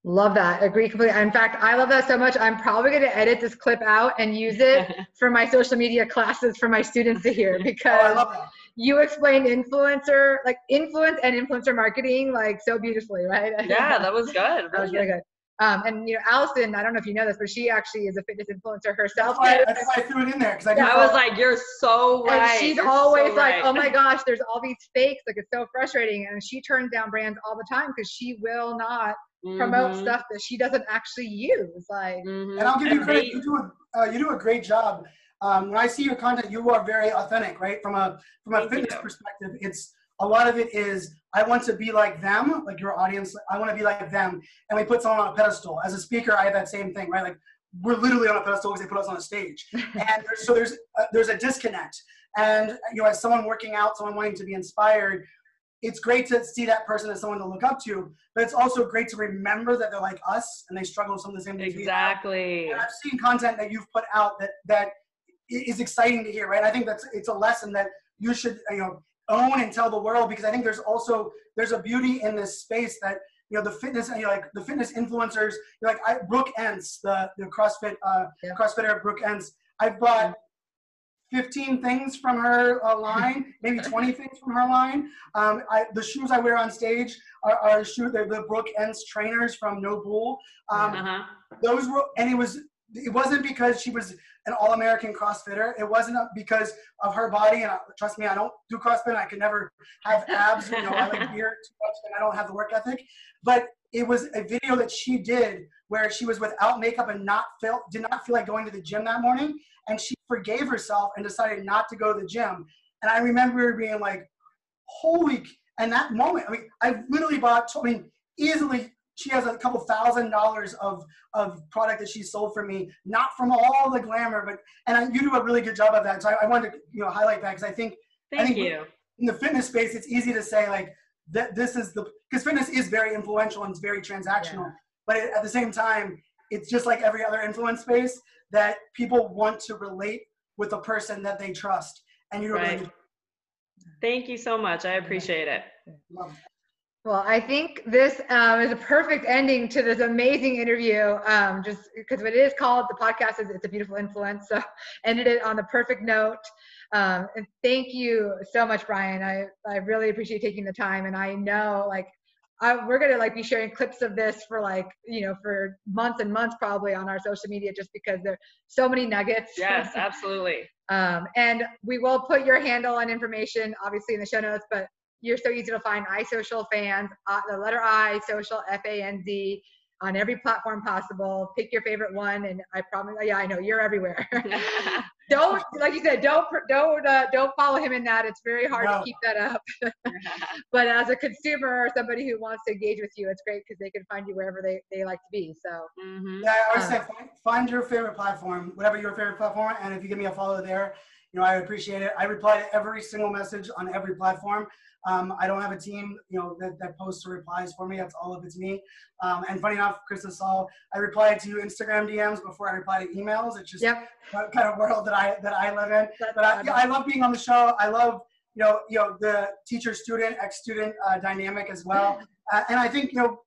Love that. Agree completely. In fact, I love that so much. I'm probably going to edit this clip out and use it for my social media classes for my students to hear oh, i because love that you explained influencer, like influence and influencer marketing, like so beautifully, right? yeah, that was good. that was really good. Um, and you know, Allison, I don't know if you know this, but she actually is a fitness influencer herself. That's why, that's why I threw it in there because I, Yeah, I was like, you're so right. And she's You're always so like, right. "Oh my gosh, there's all these fakes. Like it's so frustrating." And she turns down brands all the time because she will not promote Mhm, stuff that she doesn't actually use. Like, mhm. and I'll give you And credit. they- You do a uh, you do a great job. Um, when I see your content, you are very authentic, right? From a from a Thank fitness you. perspective, it's a lot of it is I want to be like them, like your audience. I want to be like them, and we put someone on a pedestal. As a speaker, I have that same thing, right? Like we're literally on a pedestal because they put us on a stage, and there's, so there's uh, there's a disconnect. And you know, as someone working out, someone wanting to be inspired, it's great to see that person as someone to look up to, but it's also great to remember that they're like us and they struggle with some of the same things. Exactly. And I've seen content that you've put out that that is exciting to hear, right? I think that's it's a lesson that you should you know own and tell the world because I think there's also there's a beauty in this space that you know the fitness you know, like the fitness influencers you're like I, Brooke Ence the the CrossFit uh, Yeah. CrossFitter Brooke Ence I've bought 15 things from her uh, line, maybe 20 things from her line. Um, I, the shoes I wear on stage are, are shoe, they're the Brooke Ence trainers from NOBULL. Um, Uh-huh. those were and it was it wasn't because she was an all-american crossfitter. It wasn't because of her body and trust me i don't do crossfit i could never have abs you know i like beer too much and i don't have the work ethic. But it was a video that she did where she was without makeup and not felt did not feel like going to the gym that morning and she forgave herself and decided not to go to the gym. And i remember being like holy and that moment i mean i literally bought i mean easily she has a couple thousand dollars of of product that she sold for me, not from all the glamour, but and I, you do a really good job of that. So I, I wanted to you know highlight that because I think I Thank think you. in the fitness space it's easy to say like that this is the because fitness is very influential and it's very transactional, Yeah. but at the same time it's just like every other influence space that people want to relate with a person that they trust, and you Right. really Thank you so much. I appreciate it. Well, I think this um, is a perfect ending to this amazing interview. Um, just because what it is called, the podcast is "It's a Beautiful Influence." So, ended it on the perfect note. Um, and thank you so much, Brian. I I really appreciate taking the time, and I know like I, we're gonna like be sharing clips of this for like you know for months and months probably on our social media, just because there are so many nuggets. Yes, absolutely. Um, and we will put your handle and information obviously in the show notes, but you're so easy to find iSocialFanz, uh, the letter I, social, F A N Z, on every platform possible. Pick your favorite one, and I promise, yeah, I know you're everywhere. don't, like you said, don't don't uh, don't follow him in that. It's very hard No. to keep that up. but as a consumer or somebody who wants to engage with you, it's great because they can find you wherever they, they like to be. So Mhm. Yeah, I always Uh, say find, find your favorite platform, whatever your favorite platform, and if you give me a follow there, you know I appreciate it. I reply to every single message on every platform. Um, I don't have a team, you know, that, that posts or replies for me. That's all of it's me. Um, and funny enough, Krista saw I reply to Instagram DMs before I reply to emails. It's just yep, kind of world that I that I live in. that's But I, yeah, I love being on the show. I love you know you know the teacher student ex student uh, dynamic as well. Uh, and I think you know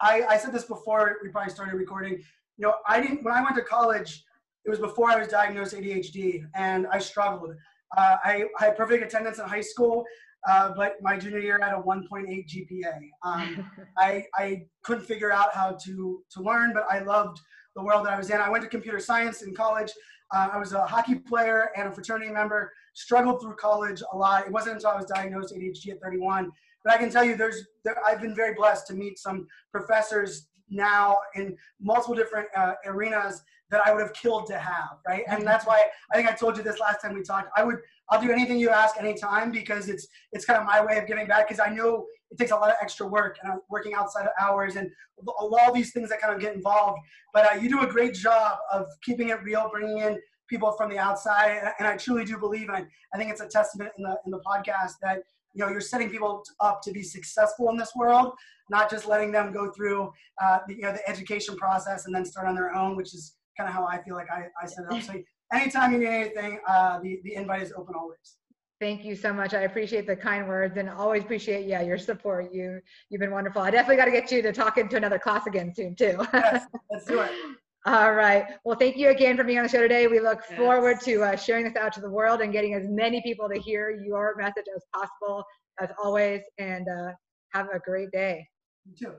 I, I said this before we probably started recording. You know I didn't when I went to college. It was before I was diagnosed ADHD, and I struggled. Uh, I, I had perfect attendance in high school, uh, but my junior year I had a 1.8 GPA. Um, I, I couldn't figure out how to, to learn, but I loved the world that I was in. I went to computer science in college. Uh, I was a hockey player and a fraternity member, struggled through college a lot. It wasn't until I was diagnosed ADHD at 31. But I can tell you, there's there, I've been very blessed to meet some professors now in multiple different uh, arenas that I would have killed to have, right? And that's why I think I told you this last time we talked. I would I'll do anything you ask anytime because it's it's kind of my way of giving back because I know it takes a lot of extra work and I'm working outside of hours and all these things that kind of get involved. But uh, you do a great job of keeping it real, bringing in people from the outside, and, and I truly do believe, and I, I think it's a testament in the in the podcast that you know you're setting people up to be successful in this world, not just letting them go through uh, the, you know the education process and then start on their own, which is kind of how I feel like I, I set it up. So anytime you need anything, uh, the the invite is open always. Thank you so much. I appreciate the kind words and always appreciate yeah your support. You you've been wonderful. I definitely got to get you to talk into another class again soon too. Yes, let's do it. All right. Well, thank you again for being on the show today. We look Yes. forward to uh, sharing this out to the world and getting as many people to hear your message as possible, as always. And uh, have a great day. You too.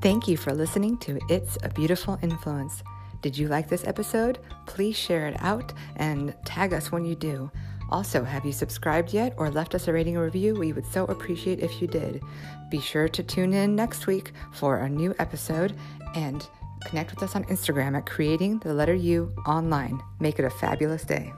Thank you for listening to It's a Beautiful Influence. Did you like this episode? Please share it out and tag us when you do. Also, have you subscribed yet or left us a rating or review? We would so appreciate if you did. Be sure to tune in next week for a new episode and connect with us on Instagram at creating the letter U online. Make it a fabulous day.